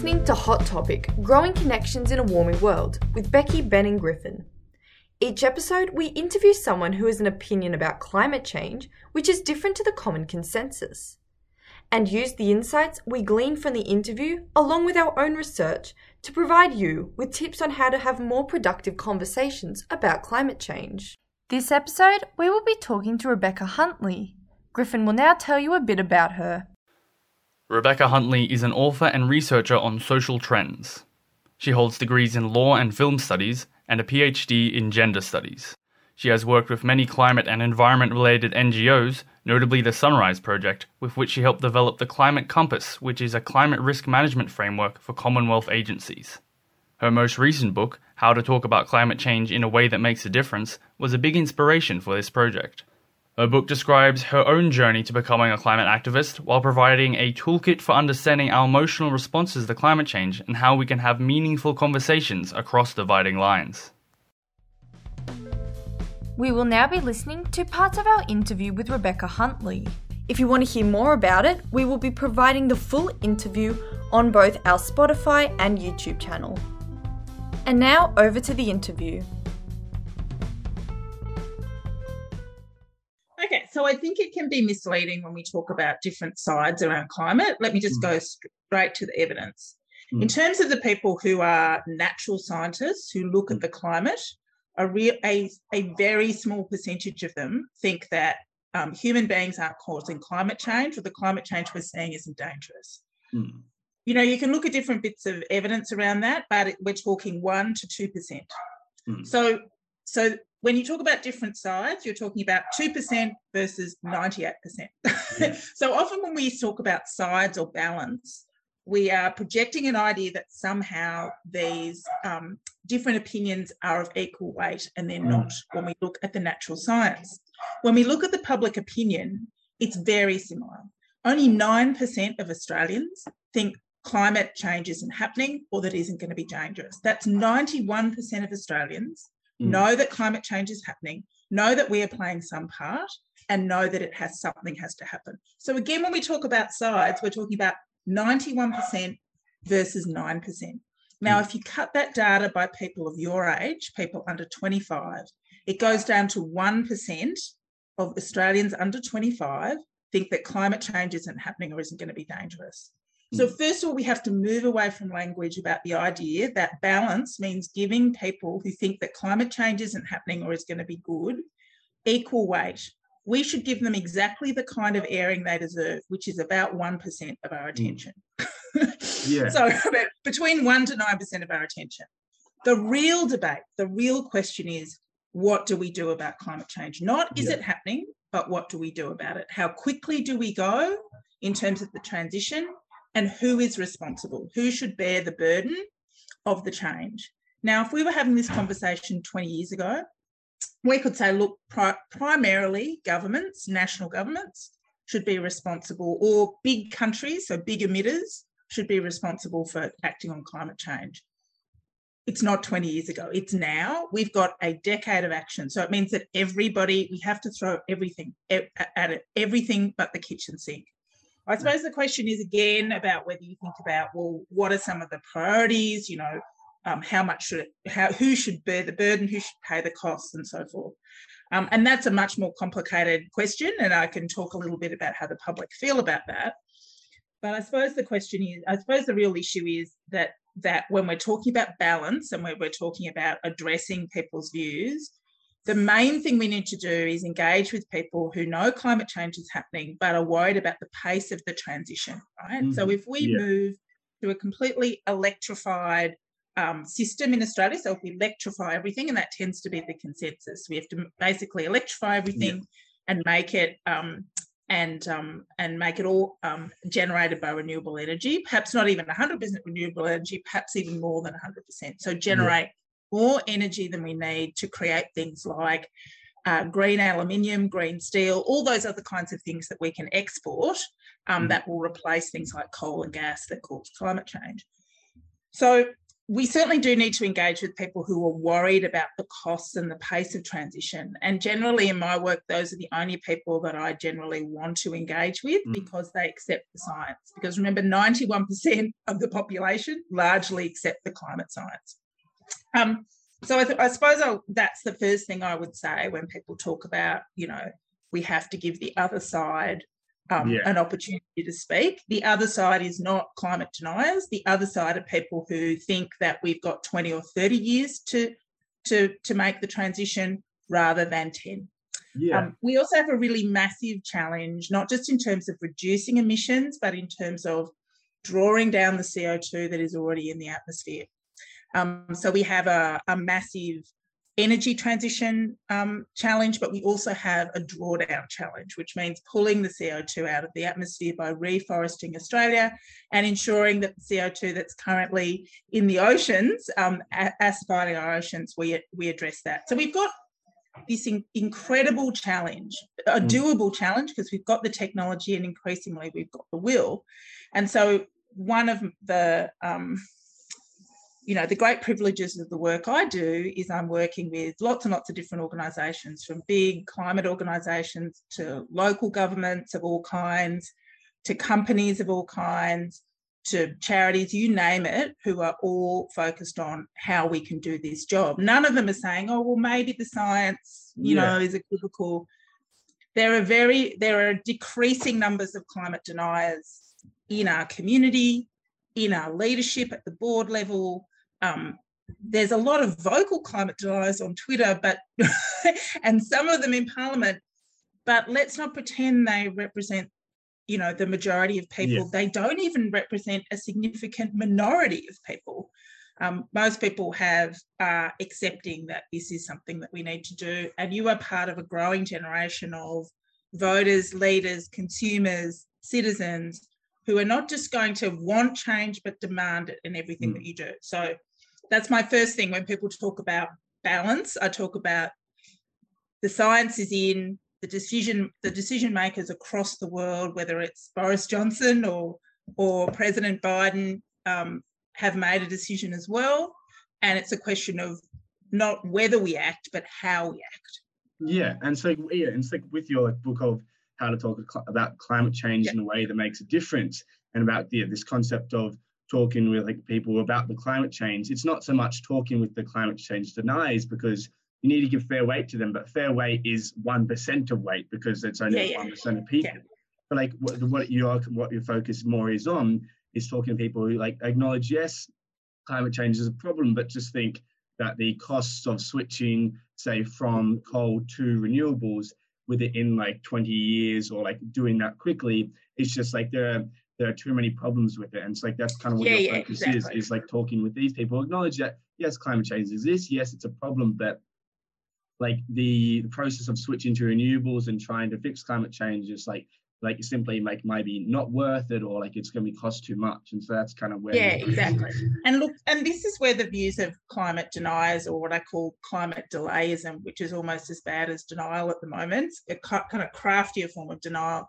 listening to Hot Topic Growing Connections in a Warming World with Becky Ben and Griffin. Each episode, we interview someone who has an opinion about climate change which is different to the common consensus, and use the insights we glean from the interview along with our own research to provide you with tips on how to have more productive conversations about climate change. This episode, we will be talking to Rebecca Huntley. Griffin will now tell you a bit about her. Rebecca Huntley is an author and researcher on social trends. She holds degrees in law and film studies and a PhD in gender studies. She has worked with many climate and environment related NGOs, notably the Sunrise Project, with which she helped develop the Climate Compass, which is a climate risk management framework for Commonwealth agencies. Her most recent book, How to Talk About Climate Change in a Way That Makes a Difference, was a big inspiration for this project. Her book describes her own journey to becoming a climate activist while providing a toolkit for understanding our emotional responses to climate change and how we can have meaningful conversations across dividing lines. We will now be listening to parts of our interview with Rebecca Huntley. If you want to hear more about it, we will be providing the full interview on both our Spotify and YouTube channel. And now over to the interview. So I think it can be misleading when we talk about different sides around climate. Let me just mm. go straight to the evidence. Mm. In terms of the people who are natural scientists who look at the climate, a, real, a, a very small percentage of them think that um, human beings aren't causing climate change or the climate change we're seeing isn't dangerous. Mm. You know, you can look at different bits of evidence around that, but we're talking 1% to 2%. Mm. So, so when you talk about different sides, you're talking about 2% versus 98%. Yeah. so often when we talk about sides or balance, we are projecting an idea that somehow these um, different opinions are of equal weight, and they're mm. not when we look at the natural science. When we look at the public opinion, it's very similar. Only 9% of Australians think climate change isn't happening or that isn't going to be dangerous. That's 91% of Australians mm. know that climate change is happening, know that we are playing some part, and know that it has something has to happen. So again, when we talk about sides, we're talking about 91% versus 9%. Now, mm. if you cut that data by people of your age, people under 25, it goes down to 1% of Australians under 25 think that climate change isn't happening or isn't going to be dangerous. So, mm. first of all, we have to move away from language about the idea that balance means giving people who think that climate change isn't happening or is going to be good equal weight. We should give them exactly the kind of airing they deserve, which is about 1% of our mm. attention. yeah. so, between 1 to 9% of our attention. The real debate, the real question is what do we do about climate change? Not is yeah. it happening, but what do we do about it? How quickly do we go in terms of the transition? And who is responsible? Who should bear the burden of the change? Now, if we were having this conversation 20 years ago, we could say, look, pri- primarily governments, national governments, should be responsible, or big countries, so big emitters, should be responsible for acting on climate change. It's not 20 years ago, it's now. We've got a decade of action. So it means that everybody, we have to throw everything at it, everything but the kitchen sink. I suppose the question is again about whether you think about well, what are some of the priorities? You know, um, how much should it, how who should bear the burden, who should pay the costs, and so forth. Um, and that's a much more complicated question, and I can talk a little bit about how the public feel about that. But I suppose the question is, I suppose the real issue is that that when we're talking about balance and when we're talking about addressing people's views, the main thing we need to do is engage with people who know climate change is happening but are worried about the pace of the transition right mm-hmm. so if we yeah. move to a completely electrified um, system in australia so if we electrify everything and that tends to be the consensus we have to basically electrify everything yeah. and make it um, and um, and make it all um, generated by renewable energy, perhaps not even 100% renewable energy, perhaps even more than 100%. So generate more energy than we need to create things like uh, green aluminium, green steel, all those other kinds of things that we can export um, mm. that will replace things like coal and gas that cause climate change. So we certainly do need to engage with people who are worried about the costs and the pace of transition. And generally, in my work, those are the only people that I generally want to engage with mm. because they accept the science. Because remember, 91% of the population largely accept the climate science. Um, so I, th- I suppose I'll, that's the first thing I would say when people talk about, you know, we have to give the other side um, yeah. an opportunity to speak. The other side is not climate deniers. The other side are people who think that we've got 20 or 30 years to, to, to make the transition rather than 10. Yeah. Um, we also have a really massive challenge, not just in terms of reducing emissions, but in terms of drawing down the CO2 that is already in the atmosphere. Um, so we have a, a massive energy transition um, challenge, but we also have a drawdown challenge, which means pulling the CO2 out of the atmosphere by reforesting Australia and ensuring that the CO2 that's currently in the oceans, um, acidifying our oceans, we, we address that. So we've got this in, incredible challenge, a mm. doable challenge, because we've got the technology and increasingly we've got the will. And so one of the um, you know, the great privileges of the work I do is I'm working with lots and lots of different organisations, from big climate organisations to local governments of all kinds, to companies of all kinds, to charities, you name it, who are all focused on how we can do this job. None of them are saying, oh, well, maybe the science, you yeah. know, is equivocal. There are very, there are decreasing numbers of climate deniers in our community, in our leadership at the board level, um, there's a lot of vocal climate deniers on Twitter, but and some of them in Parliament. But let's not pretend they represent, you know, the majority of people. They don't even represent a significant minority of people. Um, most people have uh, accepting that this is something that we need to do, and you are part of a growing generation of voters, leaders, consumers, citizens who are not just going to want change but demand it in everything mm. that you do. So that's my first thing when people talk about balance. I talk about the science is in the decision the decision makers across the world, whether it's Boris Johnson or or President Biden, um, have made a decision as well, and it's a question of not whether we act, but how we act. Yeah, and so yeah, and so with your book of how to talk about climate change yeah. in a way that makes a difference, and about yeah, this concept of talking with like people about the climate change. It's not so much talking with the climate change deniers because you need to give fair weight to them, but fair weight is one percent of weight because it's only one yeah, yeah. of people. Yeah. But like what, what your what your focus more is on is talking to people who like acknowledge yes, climate change is a problem, but just think that the costs of switching, say, from coal to renewables within like 20 years or like doing that quickly, it's just like there are there are too many problems with it. And it's like that's kind of what yeah, your yeah, focus exactly. is, is like talking with these people, acknowledge that yes, climate change exists, yes, it's a problem, but like the, the process of switching to renewables and trying to fix climate change is like like simply like maybe not worth it or like it's going to be cost too much. And so that's kind of where yeah exactly. And look and this is where the views of climate deniers or what i call climate delayism which is almost as bad as denial at the moment a kind of craftier form of denial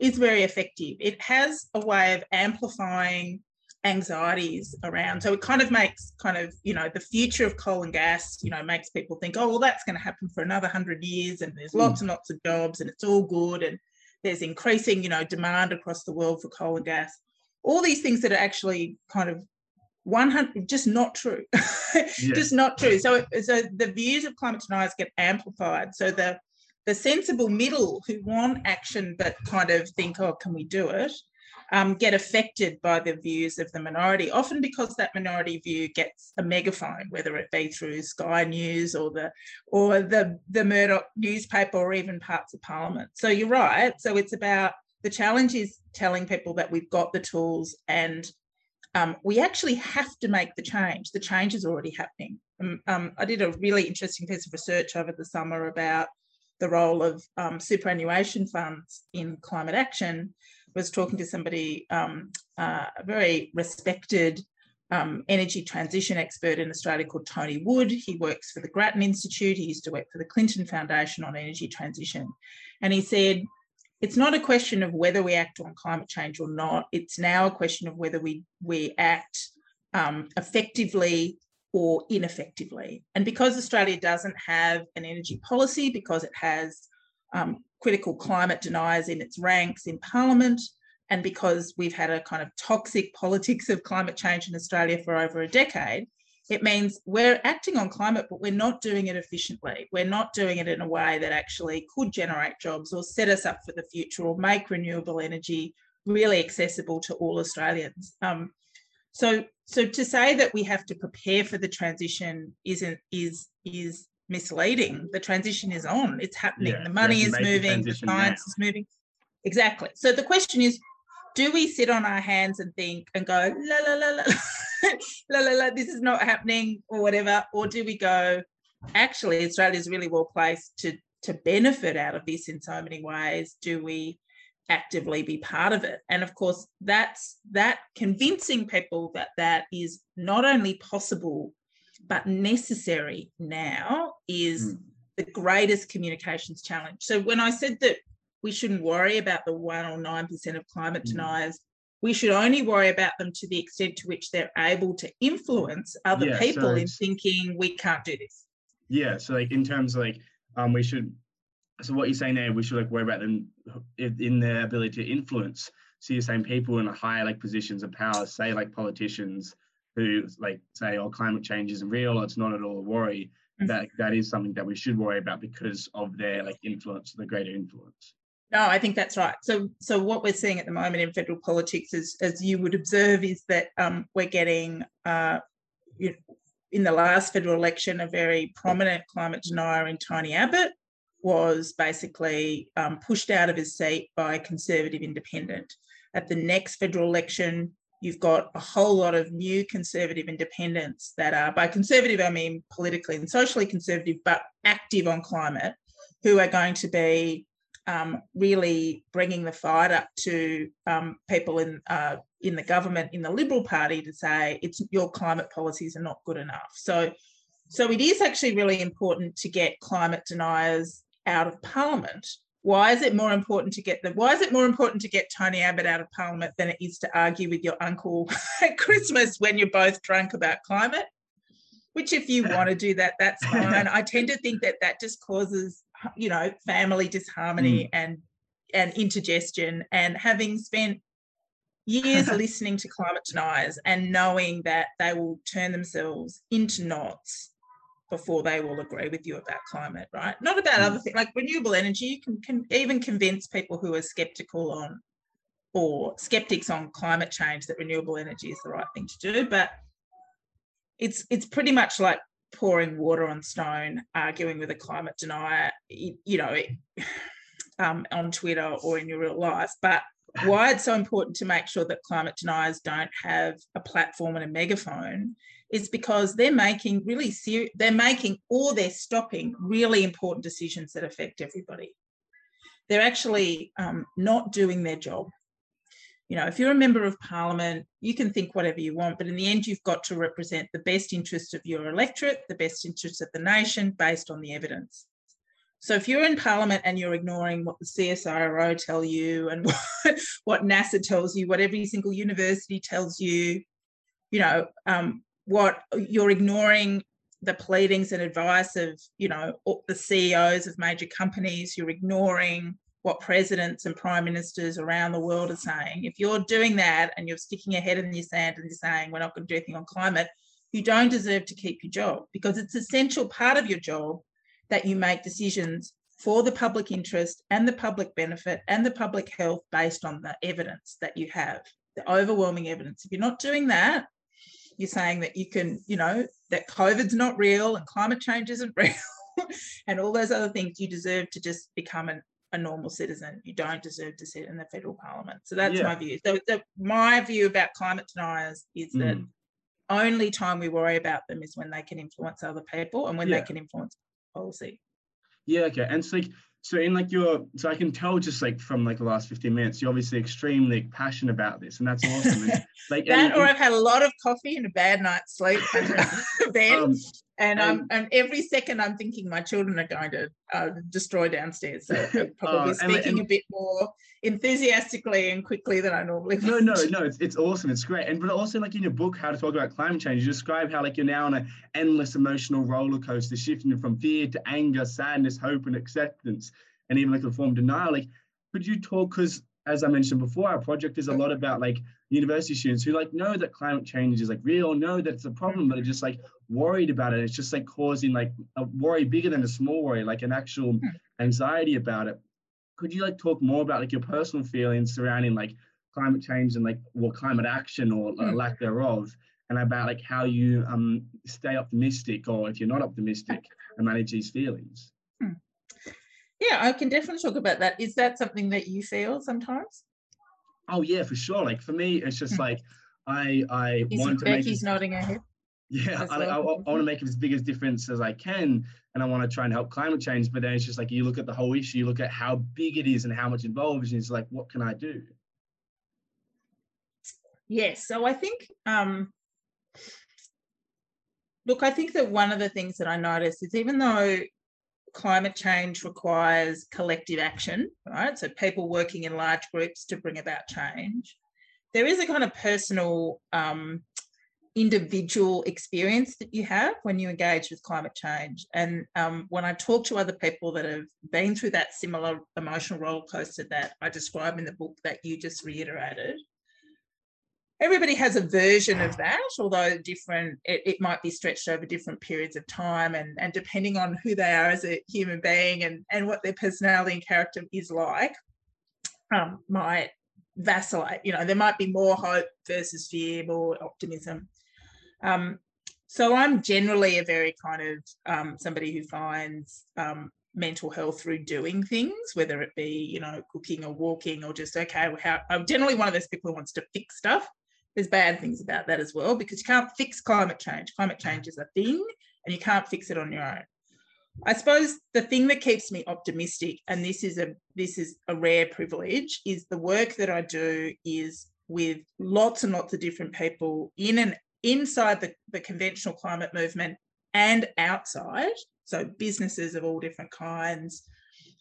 is very effective. It has a way of amplifying anxieties around. So it kind of makes kind of, you know, the future of coal and gas, you know, makes people think, oh, well, that's going to happen for another hundred years and there's lots mm. and lots of jobs and it's all good and there's increasing, you know, demand across the world for coal and gas. All these things that are actually kind of 100 just not true yeah. just not true so so the views of climate deniers get amplified so the the sensible middle who want action but kind of think, oh, can we do it? Um, get affected by the views of the minority, often because that minority view gets a megaphone, whether it be through Sky News or the or the the Murdoch newspaper or even parts of Parliament. So you're right. So it's about the challenge is telling people that we've got the tools and um, we actually have to make the change. The change is already happening. Um, um, I did a really interesting piece of research over the summer about the role of um, superannuation funds in climate action, was talking to somebody, um, uh, a very respected um, energy transition expert in Australia called Tony Wood. He works for the Grattan Institute. He used to work for the Clinton Foundation on energy transition. And he said, it's not a question of whether we act on climate change or not. It's now a question of whether we, we act um, effectively or ineffectively. And because Australia doesn't have an energy policy, because it has um, critical climate deniers in its ranks in Parliament, and because we've had a kind of toxic politics of climate change in Australia for over a decade, it means we're acting on climate, but we're not doing it efficiently. We're not doing it in a way that actually could generate jobs or set us up for the future or make renewable energy really accessible to all Australians. Um, so, so to say that we have to prepare for the transition isn't is is misleading. The transition is on. It's happening. Yeah, the money is moving. The, the science now. is moving. Exactly. So the question is, do we sit on our hands and think and go la la la la la la la this is not happening or whatever, or do we go actually Australia is really well placed to to benefit out of this in so many ways? Do we actively be part of it and of course that's that convincing people that that is not only possible but necessary now is mm. the greatest communications challenge so when i said that we shouldn't worry about the 1 or 9% of climate mm. deniers we should only worry about them to the extent to which they're able to influence other yeah, people so in thinking we can't do this yeah so like in terms of like um we should so what you're saying there, we should like worry about them in their ability to influence. So you're saying people in higher like positions of power, say like politicians who like say, oh, climate change isn't real, it's not at all a worry. Mm-hmm. That that is something that we should worry about because of their like influence, the greater influence. No, I think that's right. So, so what we're seeing at the moment in federal politics, is, as you would observe, is that um, we're getting, uh, you know, in the last federal election, a very prominent climate denier in Tony Abbott, was basically um, pushed out of his seat by a Conservative independent. At the next federal election, you've got a whole lot of new Conservative independents that are, by Conservative, I mean politically and socially conservative, but active on climate, who are going to be um, really bringing the fight up to um, people in uh, in the government in the Liberal Party to say it's your climate policies are not good enough. So, so it is actually really important to get climate deniers out of Parliament. Why is it more important to get the why is it more important to get Tony Abbott out of Parliament than it is to argue with your uncle at Christmas when you're both drunk about climate? Which, if you want to do that, that's fine. I tend to think that that just causes, you know, family disharmony mm. and and indigestion. And having spent years listening to climate deniers and knowing that they will turn themselves into knots before they will agree with you about climate, right? Not about other mm. things like renewable energy. You can, can even convince people who are skeptical on or skeptics on climate change that renewable energy is the right thing to do. But it's it's pretty much like pouring water on stone, arguing with a climate denier, you know, um, on Twitter or in your real life. But why it's so important to make sure that climate deniers don't have a platform and a megaphone is because they're making really serious, they're making or they're stopping really important decisions that affect everybody. They're actually um, not doing their job. You know, if you're a member of parliament, you can think whatever you want, but in the end, you've got to represent the best interests of your electorate, the best interests of the nation based on the evidence. So if you're in Parliament and you're ignoring what the CSIRO tell you and what, what NASA tells you, what every single university tells you, you know, um, what you're ignoring the pleadings and advice of you know the CEOs of major companies. You're ignoring what presidents and prime ministers around the world are saying. If you're doing that and you're sticking your head in your sand and you're saying we're not going to do anything on climate you don't deserve to keep your job because it's essential part of your job that you make decisions for the public interest and the public benefit and the public health based on the evidence that you have the overwhelming evidence. If you're not doing that you're saying that you can, you know, that COVID's not real and climate change isn't real and all those other things, you deserve to just become an, a normal citizen. You don't deserve to sit in the federal parliament. So that's yeah. my view. So the, my view about climate deniers is mm. that only time we worry about them is when they can influence other people and when yeah. they can influence policy. Yeah, okay. And so, like, So in like your, so I can tell just like from like the last 15 minutes, you're obviously extremely passionate about this and that's awesome. And, like, that and, or I've had a lot of coffee and a bad night's sleep bed. Um, and um, and every second I'm thinking my children are going to uh, destroy downstairs. So I'm probably uh, speaking and, and, a bit more enthusiastically and quickly than I normally. Would. No, no, no. It's, it's awesome. It's great. And but also like in your book, how to talk about climate change, you describe how like you're now on an endless emotional roller coaster, shifting from fear to anger, sadness, hope, and acceptance, and even like a form of denial. Like, could you talk? Because as I mentioned before, our project is a lot about like university students who like know that climate change is like real, know that it's a problem, but are just like worried about it. It's just like causing like a worry bigger than a small worry, like an actual hmm. anxiety about it. Could you like talk more about like your personal feelings surrounding like climate change and like well climate action or uh, lack thereof, and about like how you um stay optimistic or if you're not optimistic and manage these feelings? Hmm. Yeah, I can definitely talk about that. Is that something that you feel sometimes? Oh yeah, for sure. Like for me, it's just like I I Is want to Becky's make nodding her head. Yeah, I, I, I, want to make as big as difference as I can, and I want to try and help climate change. But then it's just like you look at the whole issue, you look at how big it is and how much involved, and it's like, what can I do? Yes, so I think, um, look, I think that one of the things that I notice is even though climate change requires collective action, right? So people working in large groups to bring about change. There is a kind of personal, um, individual experience that you have when you engage with climate change. And um, when I talk to other people that have been through that similar emotional roller coaster that I describe in the book that you just reiterated, everybody has a version of that, although different, it, it, might be stretched over different periods of time and, and depending on who they are as a human being and, and what their personality and character is like, um, might vacillate. You know, there might be more hope versus fear, more optimism. Um, so I'm generally a very kind of um, somebody who finds um, mental health through doing things, whether it be, you know, cooking or walking or just, okay, how, I'm generally one of those people who wants to fix stuff there's bad things about that as well because you can't fix climate change. Climate change is a thing and you can't fix it on your own. I suppose the thing that keeps me optimistic, and this is a this is a rare privilege, is the work that I do is with lots and lots of different people in and inside the, the conventional climate movement and outside. So businesses of all different kinds,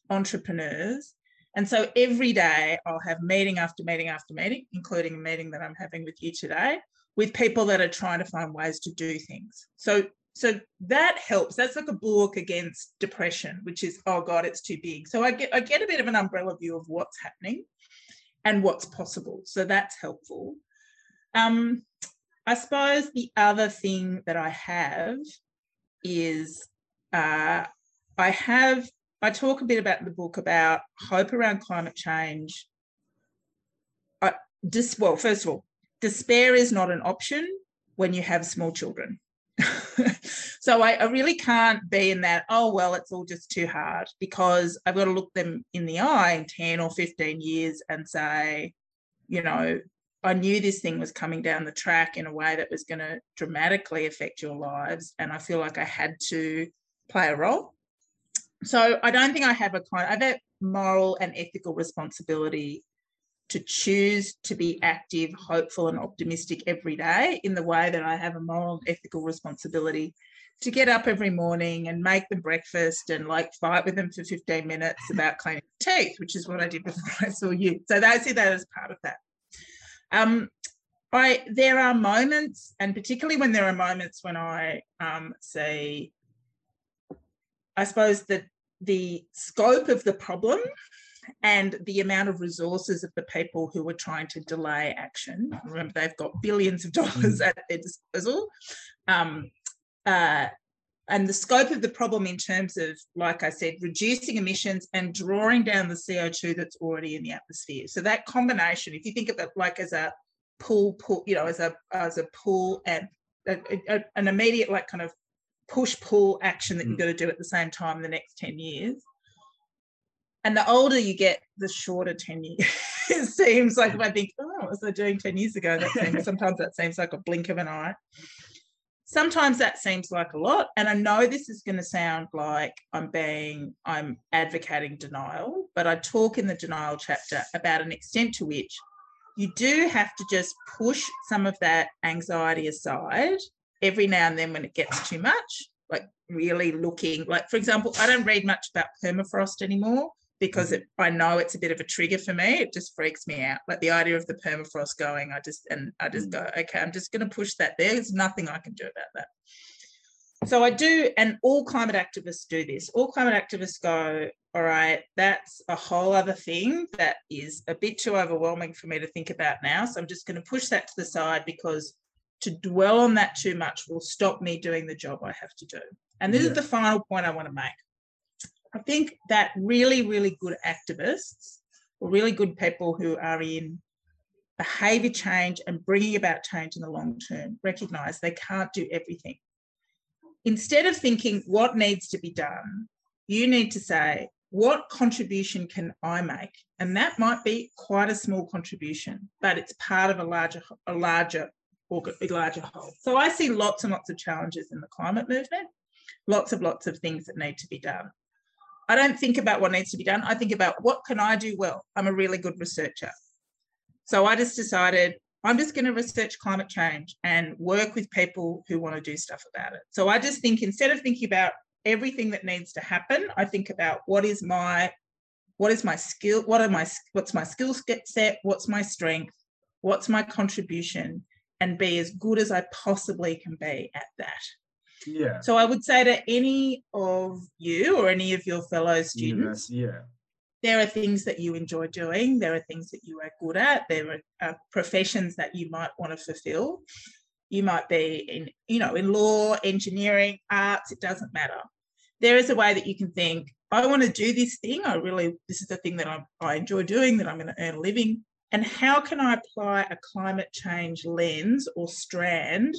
entrepreneurs, and so every day I'll have meeting after meeting after meeting, including a meeting that I'm having with you today, with people that are trying to find ways to do things. So so that helps. That's like a bulwark against depression, which is, oh God, it's too big. So I get I get a bit of an umbrella view of what's happening and what's possible. So that's helpful. Um, I suppose the other thing that I have is uh, I have I talk a bit about the book about hope around climate change. I, dis, well, first of all, despair is not an option when you have small children. so I, I, really can't be in that, oh, well, it's all just too hard because I've got to look them in the eye in 10 or 15 years and say, you know, I knew this thing was coming down the track in a way that was going to dramatically affect your lives. And I feel like I had to play a role so I don't think I have a kind. I have a moral and ethical responsibility to choose to be active, hopeful, and optimistic every day in the way that I have a moral and ethical responsibility to get up every morning and make them breakfast and like fight with them for 15 minutes about cleaning teeth, which is what I did before I saw you. So I see that as part of that. Um, I there are moments, and particularly when there are moments when I um, see I suppose that the scope of the problem and the amount of resources of the people who are trying to delay action. Remember, they've got billions of dollars mm. at their disposal. Um, uh, and the scope of the problem in terms of, like I said, reducing emissions and drawing down the CO2 that's already in the atmosphere. So that combination, if you think of it like as a pull, pull, you know, as a as a pull and a, a, an immediate like kind of push pull action that mm. you've got to do at the same time in the next 10 years. And the older you get, the shorter 10 years it seems like if I think, oh, what was I doing 10 years ago? That seems sometimes that seems like a blink of an eye. Sometimes that seems like a lot and i know this is going to sound like i'm being i'm advocating denial but i talk in the denial chapter about an extent to which you do have to just push some of that anxiety aside every now and then when it gets too much like really looking like for example i don't read much about permafrost anymore because it, I know it's a bit of a trigger for me. It just freaks me out. Like the idea of the permafrost going, I just and I just mm. go, okay, I'm just going to push that. There's nothing I can do about that. So I do, and all climate activists do this. All climate activists go, all right, that's a whole other thing that is a bit too overwhelming for me to think about now. So I'm just going to push that to the side because to dwell on that too much will stop me doing the job I have to do. And this yeah. is the final point I want to make. I think that really, really good activists or really good people who are in behavior change and bringing about change in the long term recognize they can't do everything. Instead of thinking what needs to be done, you need to say, what contribution can I make? And that might be quite a small contribution, but it's part of a larger, a larger, a larger whole. So I see lots and lots of challenges in the climate movement, lots of lots of things that need to be done. I don't think about what needs to be done. I think about what can I do well. I'm a really good researcher. So I just decided I'm just going to research climate change and work with people who want to do stuff about it. So I just think instead of thinking about everything that needs to happen, I think about what is my what is my skill, what are my what's my skill set, what's my strength, what's my contribution, and be as good as I possibly can be at that. Yeah. So I would say to any of you or any of your fellow students, yeah. There are things that you enjoy doing. There are things that you are good at. There are uh, professions that you might want to fulfill. You might be in, you know, in law, engineering, arts. It doesn't matter. There is a way that you can think. I want to do this thing. I really, this is the thing that I, I enjoy doing. That I'm going to earn a living. And how can I apply a climate change lens or strand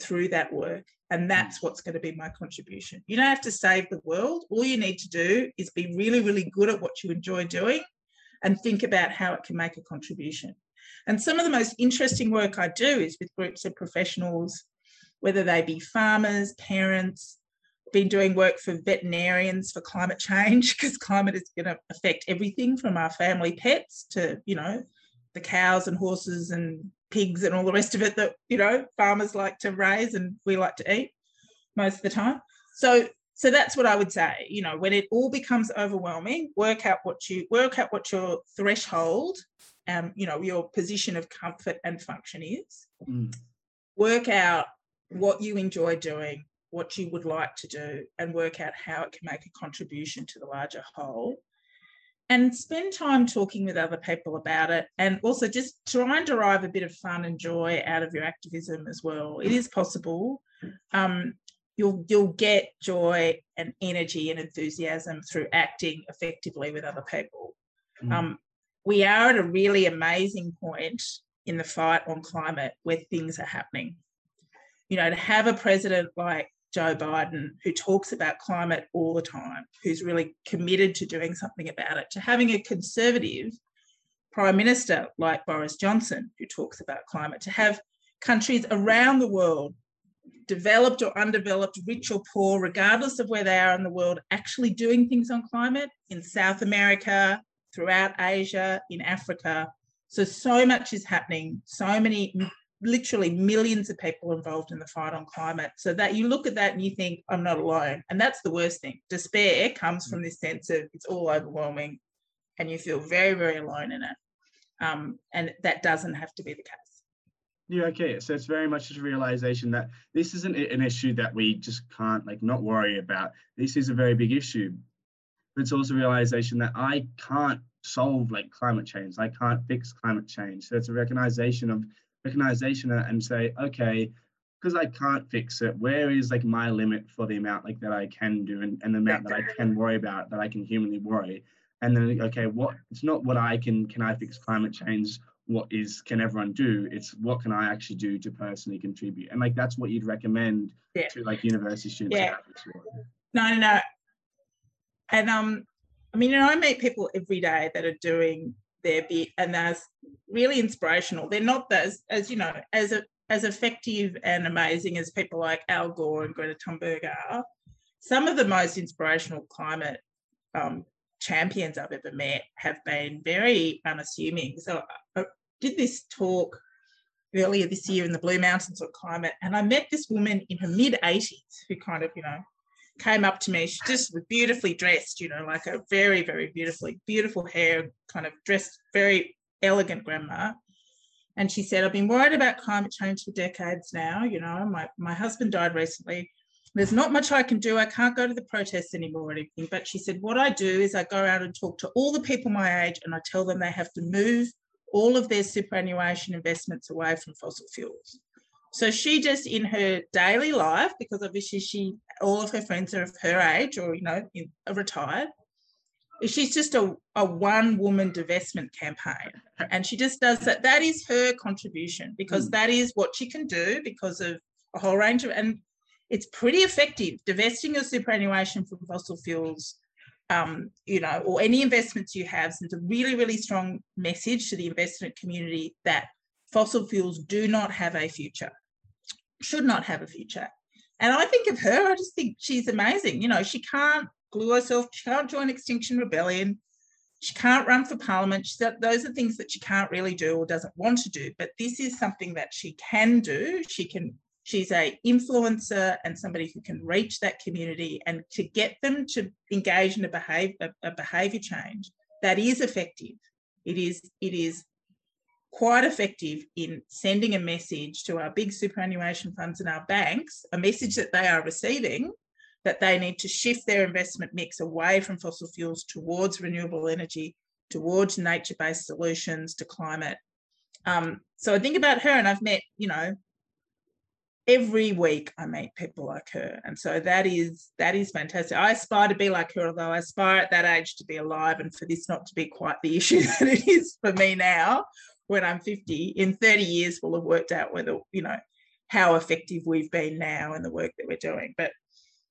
through that work? And mm. that's what's going to be my contribution. You don't have to save the world. All you need to do is be really, really good at what you enjoy doing and think about how it can make a contribution. And some of the most interesting work I do is with groups of professionals, whether they be farmers, parents, been doing work for veterinarians for climate change because climate is going to affect everything from our family pets to, you know, the cows and horses and pigs and all the rest of it that you know farmers like to raise and we like to eat most of the time. So so that's what i would say you know when it all becomes overwhelming work out what you work out what your threshold um you know your position of comfort and function is. Mm. work out what you enjoy doing what you would like to do and work out how it can make a contribution to the larger whole and spend time talking with other people about it and also just try and derive a bit of fun and joy out of your activism as well. It is possible. Um, you'll you'll get joy and energy and enthusiasm through acting effectively with other people. Mm. um, we are at a really amazing point in the fight on climate where things are happening. You know to have a president like Joe Biden, who talks about climate all the time, who's really committed to doing something about it, to having a conservative prime minister like Boris Johnson, who talks about climate, to have countries around the world, developed or undeveloped, rich or poor, regardless of where they are in the world, actually doing things on climate in South America, throughout Asia, in Africa. So, so much is happening, so many literally millions of people involved in the fight on climate. So that you look at that and you think, I'm not alone. And that's the worst thing. Despair comes from this sense of it's all overwhelming and you feel very, very alone in it. Um, and that doesn't have to be the case. Yeah, okay. So it's very much a realization that this isn't an issue that we just can't like not worry about. This is a very big issue. But it's also a realization that I can't solve like climate change. I can't fix climate change. So it's a recognition of recognition and say, okay, because I can't fix it, where is like my limit for the amount like that I can do and, and the amount that I can worry about that I can humanly worry? And then okay, what it's not what I can can I fix climate change? What is can everyone do? It's what can I actually do to personally contribute? And like that's what you'd recommend yeah. to like university students. Yeah. No, no, no. And um, I mean, you know, I meet people every day that are doing their bit and that's really inspirational they're not as as you know as a as effective and amazing as people like Al Gore and Greta Thunberg are, some of the most inspirational climate um, champions I've ever met have been very unassuming. So I did this talk earlier this year in the Blue Mountains on climate, and I met this woman in her mid 80s who kind of, you know, came up to me. She just was beautifully dressed, you know, like a very, very beautifully, beautiful hair, kind of dressed very elegant grandma. And she said, I've been worried about climate change for decades now. You know, my, my husband died recently. There's not much I can do. I can't go to the protests anymore or anything. But she said, what I do is I go out and talk to all the people my age and I tell them they have to move all of their superannuation investments away from fossil fuels. So she just in her daily life, because obviously she all of her friends are of her age or you know in, retired, she's just a, a one woman divestment campaign. And she just does that. That is her contribution because mm. that is what she can do because of a whole range of and it's pretty effective. Divesting your superannuation from fossil fuels um, you know or any investments you have sends a really really strong message to the investment community that fossil fuels do not have a future should not have a future and i think of her i just think she's amazing you know she can't glue herself. She can't join Extinction Rebellion. She can't run for parliament. She, those are things that she can't really do or doesn't want to do. But this is something that she can do. She can. She's a influencer and somebody who can reach that community and to get them to engage in a behavior a, a behavior change that is effective. It is. It is quite effective in sending a message to our big superannuation funds and our banks, a message that they are receiving that they need to shift their investment mix away from fossil fuels towards renewable energy, towards nature based solutions to climate. Um, so I think about her, and I've met, you know, every week I meet people like her, and so that is that is fantastic. I aspire to be like her, although I aspire at that age to be alive, and for this not to be quite the issue that it is for me now. When I'm 50, in 30 years, we'll have worked out whether you know how effective we've been now and the work that we're doing. But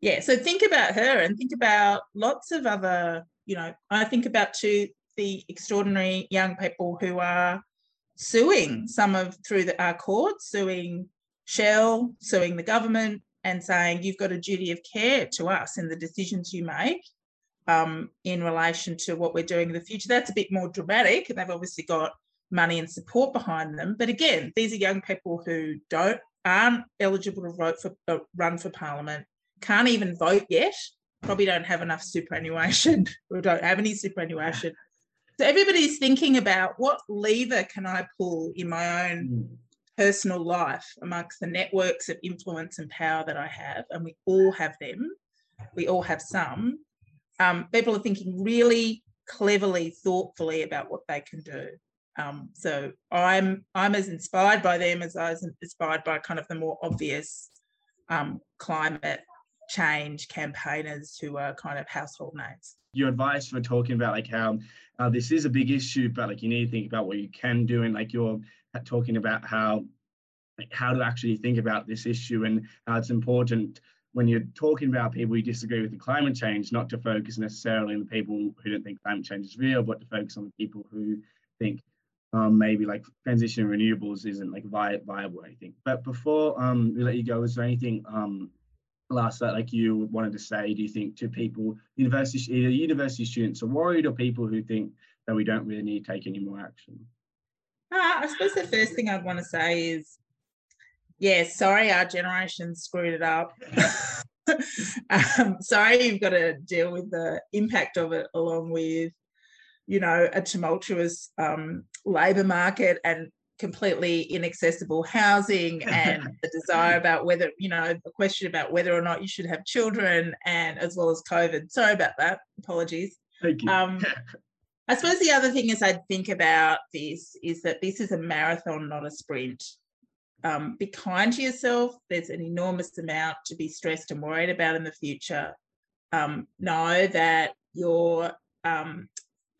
yeah so think about her and think about lots of other you know i think about too the extraordinary young people who are suing some of through the, our courts suing shell suing the government and saying you've got a duty of care to us in the decisions you make um, in relation to what we're doing in the future that's a bit more dramatic and they've obviously got money and support behind them but again these are young people who don't aren't eligible to vote for uh, run for parliament can't even vote yet, probably don't have enough superannuation or don't have any superannuation. So everybody's thinking about what lever can I pull in my own mm. personal life amongst the networks of influence and power that I have, and we all have them. We all have some. Um, people are thinking really cleverly, thoughtfully about what they can do. Um, so I'm I'm as inspired by them as I was inspired by kind of the more obvious um, climate change campaigners who are kind of household names. Your advice for talking about like how uh, this is a big issue, but like you need to think about what you can do, and like you're talking about how like how to actually think about this issue and how it's important when you're talking about people who disagree with the climate change, not to focus necessarily on the people who don't think climate change is real, but to focus on the people who think um, maybe like transition renewables isn't like vi- viable. I think. But before um, we let you go, is there anything um, last that like you wanted to say do you think to people university either university students are worried or people who think that we don't really need to take any more action uh, i suppose the first thing i'd want to say is yeah sorry our generation screwed it up um, sorry you've got to deal with the impact of it along with you know a tumultuous um, labor market and completely inaccessible housing and the desire about whether you know the question about whether or not you should have children and as well as covid. Sorry about that. Apologies. Thank you. Um, i suppose the other thing is i'd think about this is that this is a marathon not a sprint. Um, be kind to yourself. There's an enormous amount to be stressed and worried about in the future. Um, know that your um,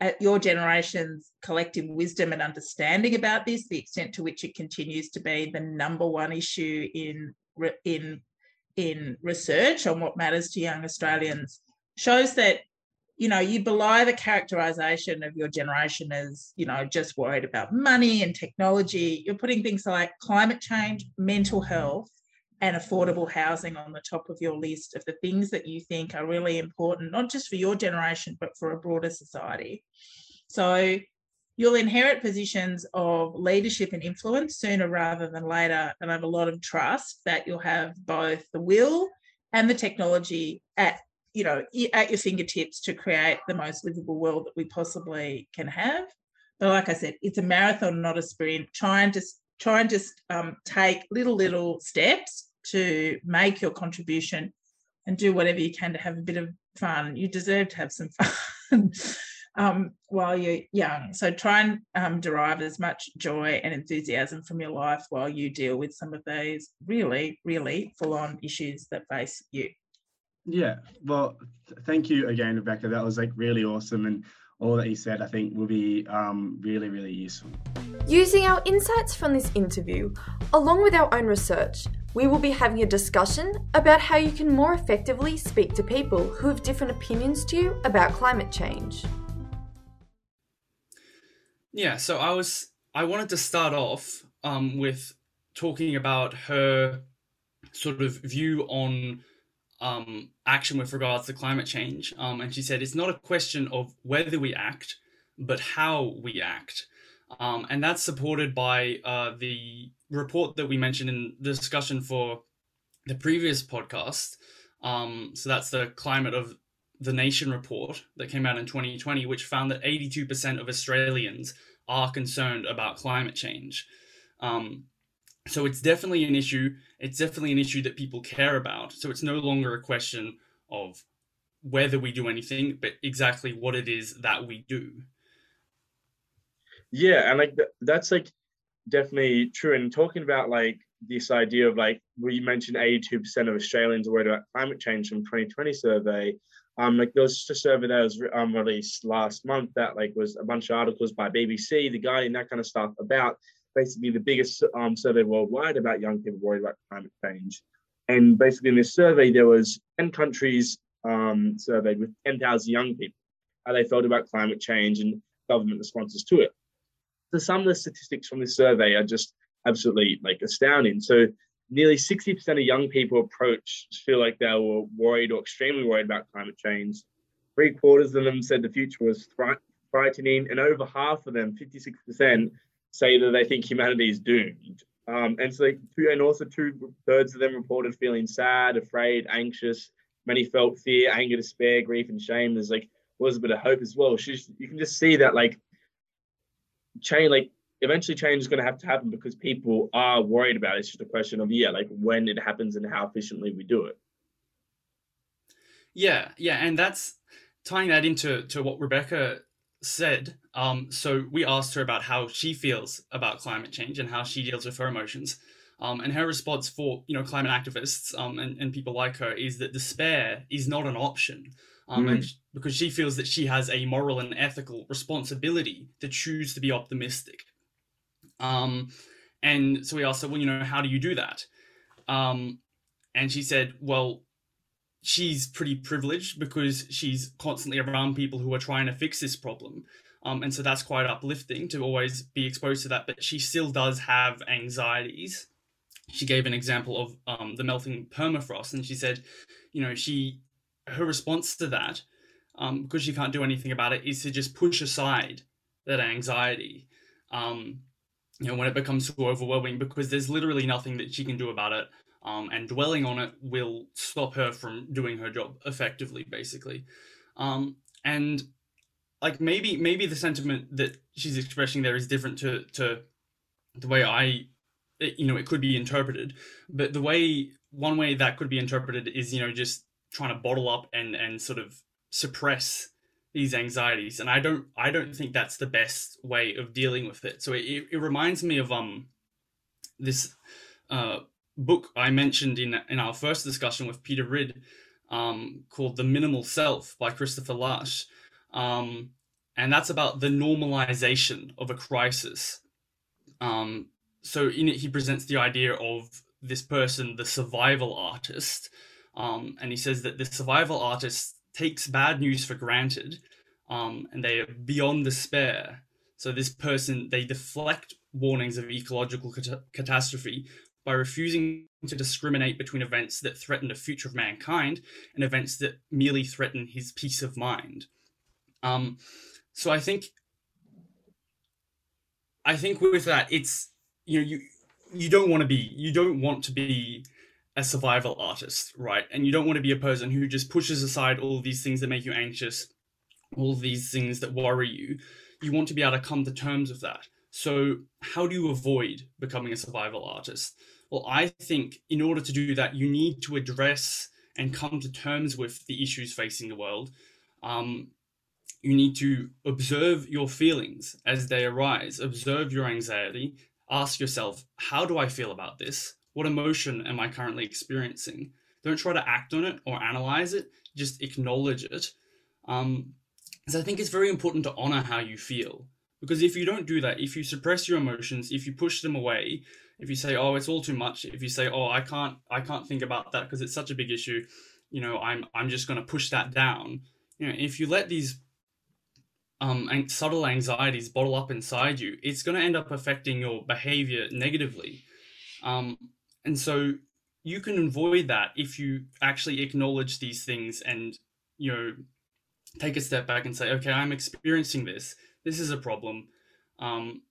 at your generation's collective wisdom and understanding about this, the extent to which it continues to be the number one issue in in in research on what matters to young Australians, shows that you know, you belie the characterization of your generation as, you know, just worried about money and technology. You're putting things like climate change, mental health, and affordable housing on the top of your list of the things that you think are really important, not just for your generation, but for a broader society. So you'll inherit positions of leadership and influence sooner rather than later. And have a lot of trust that you'll have both the will and the technology at you know at your fingertips to create the most livable world that we possibly can have. But like I said, it's a marathon, not a sprint. Try and just try and just um, take little little steps to make your contribution and do whatever you can to have a bit of fun. You deserve to have some fun um, while you're young. So try and um, derive as much joy and enthusiasm from your life while you deal with some of these really, really full on issues that face you. Yeah, well, th- thank you again, Rebecca. That was like really awesome. And all that you said, I think, will be um, really, really useful. Using our insights from this interview, along with our own research, we will be having a discussion about how you can more effectively speak to people who have different opinions to you about climate change. Yeah, so I was I wanted to start off um, with talking about her sort of view on um, action with regards to climate change. Um, and she said it's not a question of whether we act, but how we act. Um, and that's supported by uh, the report that we mentioned in the discussion for the previous podcast. Um, so that's the climate of the nation report that came out in 2020, which found that 82% of Australians are concerned about climate change. Um, so it's definitely an issue. It's definitely an issue that people care about. So it's no longer a question of whether we do anything, but exactly what it is that we do. Yeah, and like that's like definitely true. And talking about like this idea of like we mentioned 82% of Australians are worried about climate change from 2020 survey. Um, like there was just a survey that was um, released last month that like was a bunch of articles by BBC, The Guardian, that kind of stuff about basically the biggest um, survey worldwide about young people worried about climate change. And basically in this survey, there was 10 countries um, surveyed with 10,000 young people, how they felt about climate change and government responses to it. So some of the statistics from this survey are just absolutely like astounding. So nearly 60% of young people approached feel like they were worried or extremely worried about climate change. Three quarters of them said the future was frightening, and over half of them, 56%, say that they think humanity is doomed. Um, and so, two, and also two thirds of them reported feeling sad, afraid, anxious. Many felt fear, anger, despair, grief, and shame. There's like was a bit of hope as well. She's, you can just see that like change, like eventually change is going to have to happen because people are worried about it. It's just a question of yeah, like when it happens and how efficiently we do it. Yeah, yeah, and that's tying that into to what Rebecca said. Um, so we asked her about how she feels about climate change and how she deals with her emotions. Um, and her response for you know climate activists um, and, and people like her is that despair is not an option. Um, mm. and because she feels that she has a moral and ethical responsibility to choose to be optimistic. Um, and so we asked her, well, you know, how do you do that? Um, and she said, well, she's pretty privileged because she's constantly around people who are trying to fix this problem. Um, and so that's quite uplifting to always be exposed to that. But she still does have anxieties. She gave an example of um, the melting permafrost, and she said, you know, she her response to that, um, because she can't do anything about it, is to just push aside that anxiety. Um, you know, when it becomes too overwhelming, because there's literally nothing that she can do about it um, and dwelling on it will stop her from doing her job effectively, basically. Um, and like maybe maybe the sentiment that she's expressing there is different to to the way I, you know, it could be interpreted. But the way one way that could be interpreted is you know just trying to bottle up and and sort of suppress these anxieties. And i don't i don't think that's the best way of dealing with it. So it, it reminds me of um this uh book I mentioned in in our first discussion with Peter Ridd, um, called "The Minimal Self" by Christopher Lasch, um, and that's about the normalization of a crisis. Um, so in it, he presents the idea of this person, the survival artist, um, and he says that the survival artist takes bad news for granted um, and they are beyond despair. So this person, they deflect warnings of ecological cat- catastrophe by refusing to discriminate between events that threaten the future of mankind and events that merely threaten his peace of mind. Um, so I think, I think with that, it's you know you you don't want to be you don't want to be a survival artist, right? And you don't want to be a person who just pushes aside all these things that make you anxious, all these things that worry you. You want to be able to come to terms with that. So, how do you avoid becoming a survival artist? Well, I think in order to do that, you need to address and come to terms with the issues facing the world. Um, you need to observe your feelings as they arise, observe your anxiety, ask yourself, how do I feel about this? What emotion am I currently experiencing? Don't try to act on it or analyze it, just acknowledge it. Um, because I think it's very important to honor how you feel. Because if you don't do that, if you suppress your emotions, if you push them away, if you say, "Oh, it's all too much," if you say, "Oh, I can't, I can't think about that because it's such a big issue," you know, I'm, I'm just going to push that down. You know, if you let these um, subtle anxieties bottle up inside you, it's going to end up affecting your behavior negatively. Um, and so you can avoid that if you actually acknowledge these things and, you know, take a step back and say, okay, I'm experiencing this. This is a problem. Um,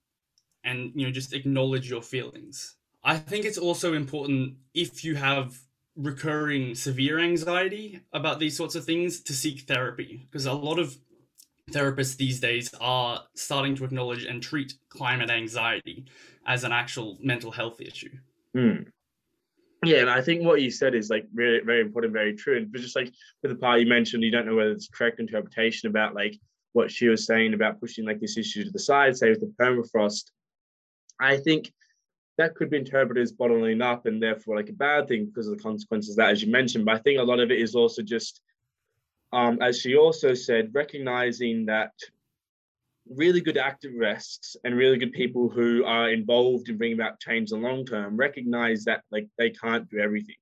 and, you know, just acknowledge your feelings. I think it's also important if you have recurring severe anxiety about these sorts of things to seek therapy because a lot of therapists these days are starting to acknowledge and treat climate anxiety as an actual mental health issue. Hmm. Yeah, and I think what you said is like very, very important, very true. And just like with the part you mentioned, you don't know whether it's correct interpretation about like what she was saying about pushing like this issue to the side, say with the permafrost. I think that could be interpreted as bottling up and therefore like a bad thing because of the consequences that, as you mentioned. But I think a lot of it is also just um, as she also said, recognizing that really good activists and really good people who are involved in bringing about change in the long term recognize that like they can't do everything.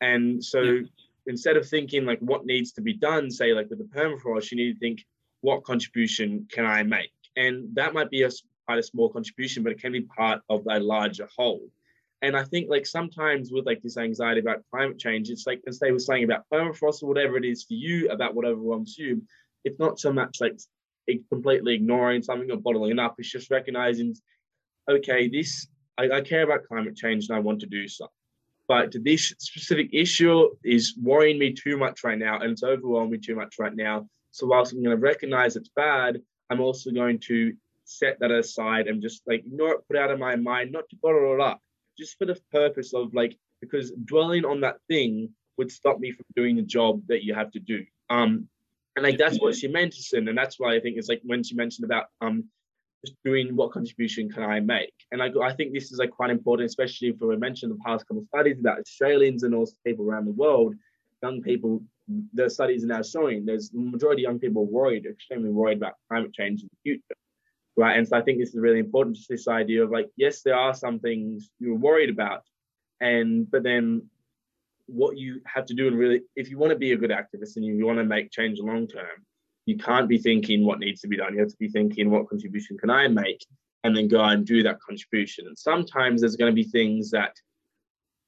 And so yeah. instead of thinking like what needs to be done, say like with the permafrost, you need to think what contribution can I make? And that might be a quite a small contribution, but it can be part of a larger whole. And I think like sometimes with like this anxiety about climate change, it's like as they were saying about permafrost or whatever it is for you about what overwhelms you, it's not so much like completely ignoring something or bottling it up. It's just recognizing, okay, this I, I care about climate change and I want to do something. But this specific issue is worrying me too much right now and it's overwhelming me too much right now. So whilst I'm going to recognize it's bad, I'm also going to set that aside and just like ignore it, put out of my mind, not to bottle it up just for the purpose of like because dwelling on that thing would stop me from doing the job that you have to do. Um, and like that's what she mentioned, and that's why I think it's like when she mentioned about um doing what contribution can I make, and I I think this is like quite important, especially if we mentioned the past couple of studies about Australians and also people around the world, young people. The studies are now showing there's the majority of young people worried, extremely worried about climate change in the future right? And so I think this is really important, just this idea of like, yes, there are some things you're worried about, and but then what you have to do and really, if you want to be a good activist and you want to make change long term, you can't be thinking what needs to be done. You have to be thinking what contribution can I make, and then go and do that contribution. And sometimes there's going to be things that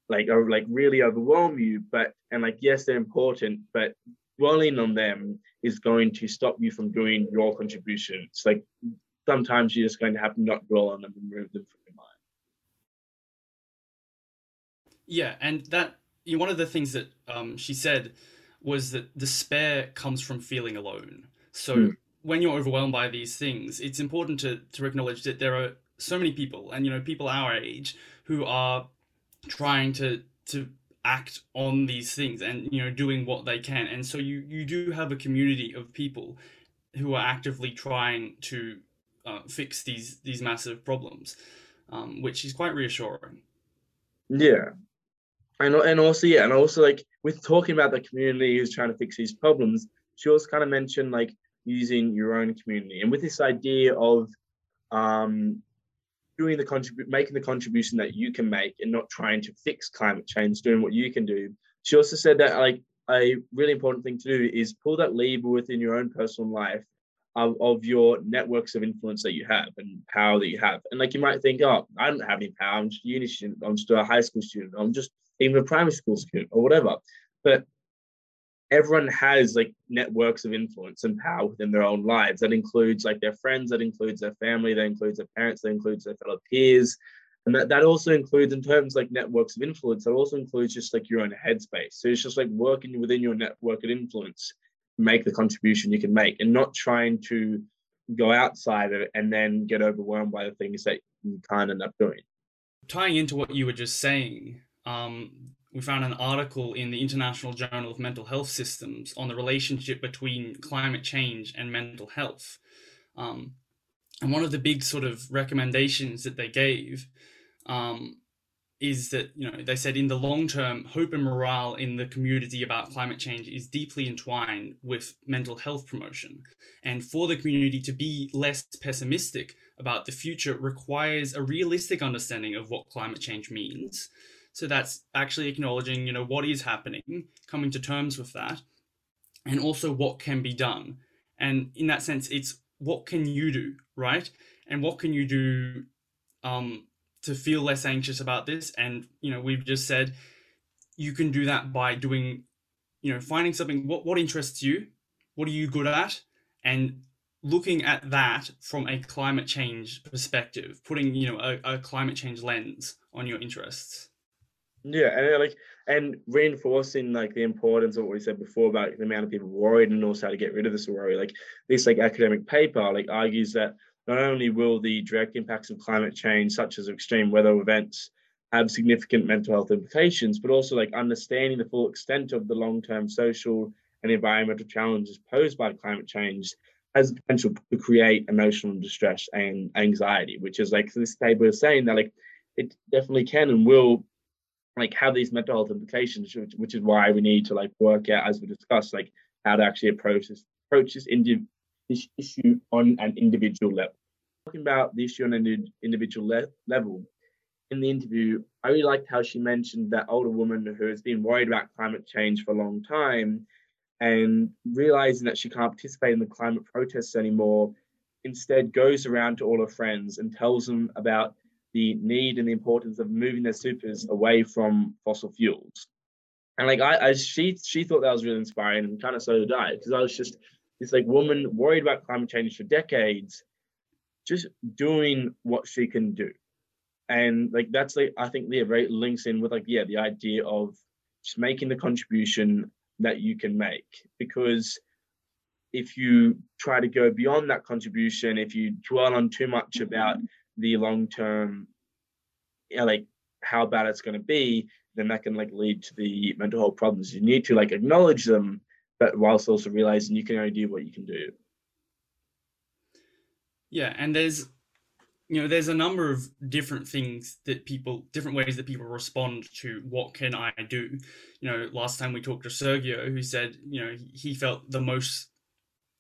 like are like really overwhelm you, but and like yes, they're important, but dwelling on them is going to stop you from doing your contribution. It's like sometimes you're just going to have to not dwell on them and remove them from your mind. Yeah, and that you know, one of the things that um, she said was that despair comes from feeling alone. So mm. when you're overwhelmed by these things, it's important to to acknowledge that there are so many people, and you know, people our age who are trying to to act on these things and you know doing what they can and so you you do have a community of people who are actively trying to uh, fix these these massive problems, um, which is quite reassuring. Yeah, and and also yeah, and also like with talking about the community who's trying to fix these problems, she also kind of mentioned like using your own community, and with this idea of um, doing the contribute, making the contribution that you can make, and not trying to fix climate change, doing what you can do. She also said that like a really important thing to do is pull that lever within your own personal life of, of your networks of influence that you have and power that you have. And like you might think, oh, I don't have any power. I'm just a uni student. I'm just a high school student. I'm just even a primary school student or whatever. But everyone has like networks of influence and power within their own lives. That includes like their friends, that includes their family, that includes their parents, that includes their fellow peers. And that, that also includes in terms like networks of influence, that also includes just like your own headspace. So it's just like working within your network of influence, make the contribution you can make and not trying to go outside of it and then get overwhelmed by the things that you can't end up doing. Tying into what you were just saying, um, we found an article in the International Journal of Mental Health Systems on the relationship between climate change and mental health. Um, and one of the big sort of recommendations that they gave um, is that you know they said in the long term, hope and morale in the community about climate change is deeply entwined with mental health promotion, and for the community to be less pessimistic about the future requires a realistic understanding of what climate change means so that's actually acknowledging, you know, what is happening, coming to terms with that, and also what can be done. And in that sense, it's what can you do, right? And what can you do um, to feel less anxious about this? And you know, we've just said you can do that by doing, you know, finding something. What what interests you? What are you good at? And looking at that from a climate change perspective, putting you know a, a climate change lens on your interests. Yeah, and uh, like and reinforcing like the importance of what we said before about the amount of people worried and also how to get rid of this worry. Like this like academic paper like argues that not only will the direct impacts of climate change, such as extreme weather events, have significant mental health implications, but also like understanding the full extent of the long-term social and environmental challenges posed by climate change has the potential to create emotional distress and anxiety, which is like this paper is saying that like it definitely can and will like have these mental health implications, which, which is why we need to like work out, as we discussed, like how to actually approach this approach this, this issue on an individual level. Talking about the issue on an individual le- level, in the interview, I really liked how she mentioned that older woman who has been worried about climate change for a long time and realizing that she can't participate in the climate protests anymore, instead goes around to all her friends and tells them about the need and the importance of moving their supers away from fossil fuels. And like I, I she she thought that was really inspiring and kind of so did I because I was just this like woman worried about climate change for decades, just doing what she can do. And like that's like I think the very links in with like yeah the idea of just making the contribution that you can make because if you try to go beyond that contribution, if you dwell on too much about the long term, like how bad it's going to be, then that can like lead to the mental health problems. You need to like acknowledge them, but whilst also realizing you can only do what you can do. Yeah, and there's you know there's a number of different things that people different ways that people respond to what can i do you know last time we talked to sergio who said you know he felt the most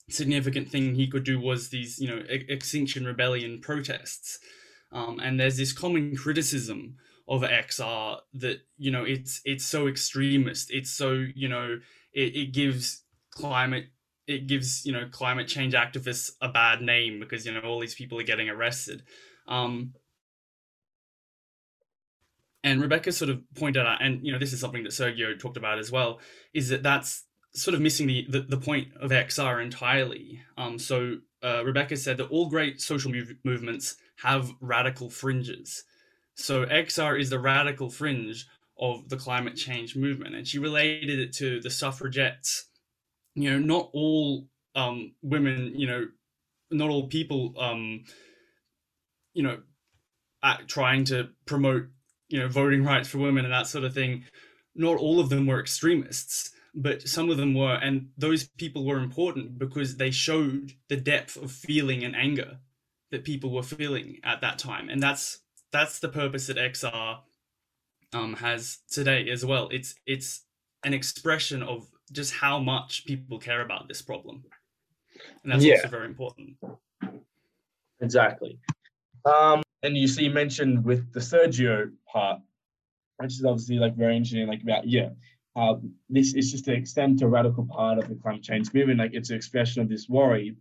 significant thing he could do was these, you know, Extinction Rebellion protests. Um, and there's this common criticism of XR that you know it's it's so extremist. It's so you know it, it gives climate it gives you know climate change activists a bad name because you know all these people are getting arrested. Um, and Rebecca sort of pointed out, and you know this is something that Sergio talked about as well, is that that's sort of missing the, the, the point of XR entirely. Um, so uh, Rebecca said that all great social move- movements have radical fringes. So XR is the radical fringe of the climate change movement, and she related it to the suffragettes. You know, not all um, women, you know, not all people, um, you know, trying to promote, you know, voting rights for women and that sort of thing. Not all of them were extremists but some of them were and those people were important because they showed the depth of feeling and anger that people were feeling at that time. And that's that's the purpose that xr um, has today as well. It's it's an expression of just how much people care about this problem. And that's yeah. also very important. Exactly. Um and you see mentioned with the sergio part which is obviously like very interesting like about yeah how this is just an extent a radical part of the climate change movement. Like it's an expression of this worry.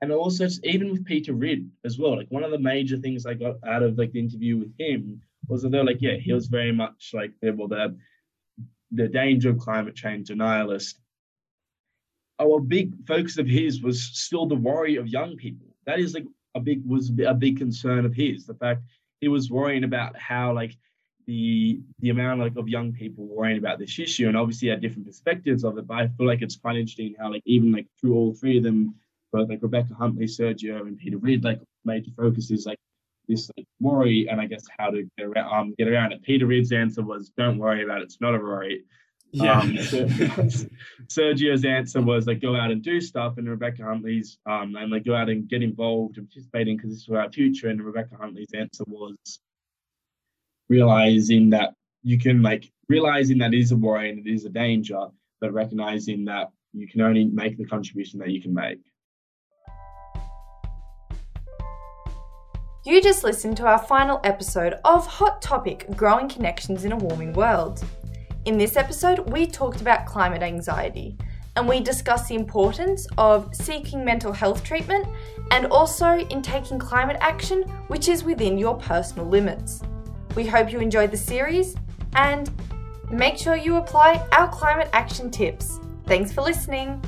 And also even with Peter Ridd as well, like one of the major things I got out of like the interview with him was that they're like, yeah, he was very much like the well, the the danger of climate change denialist. A big focus of his was still the worry of young people. That is like a big was a big concern of his. The fact he was worrying about how like the the amount like of young people worrying about this issue and obviously had different perspectives of it but i feel like it's quite interesting how like even like through all three of them both like rebecca huntley sergio and peter Ridd, like major focus is like this like worry and i guess how to get around um, get around it peter Ridd's answer was don't worry about it it's not a worry yeah. Um, Sergio's answer was like go out and do stuff, and Rebecca Huntley's um, and like go out and get involved and participating because this is our future. And Rebecca Huntley's answer was realizing that you can like realizing that is a worry and it is a danger, but recognizing that you can only make the contribution that you can make. You just listened to our final episode of Hot Topic Growing Connections in a Warming World. In this episode, we talked about climate anxiety and we discussed the importance of seeking mental health treatment and also in taking climate action which is within your personal limits. We hope you enjoyed the series and make sure you apply our climate action tips. Thanks for listening.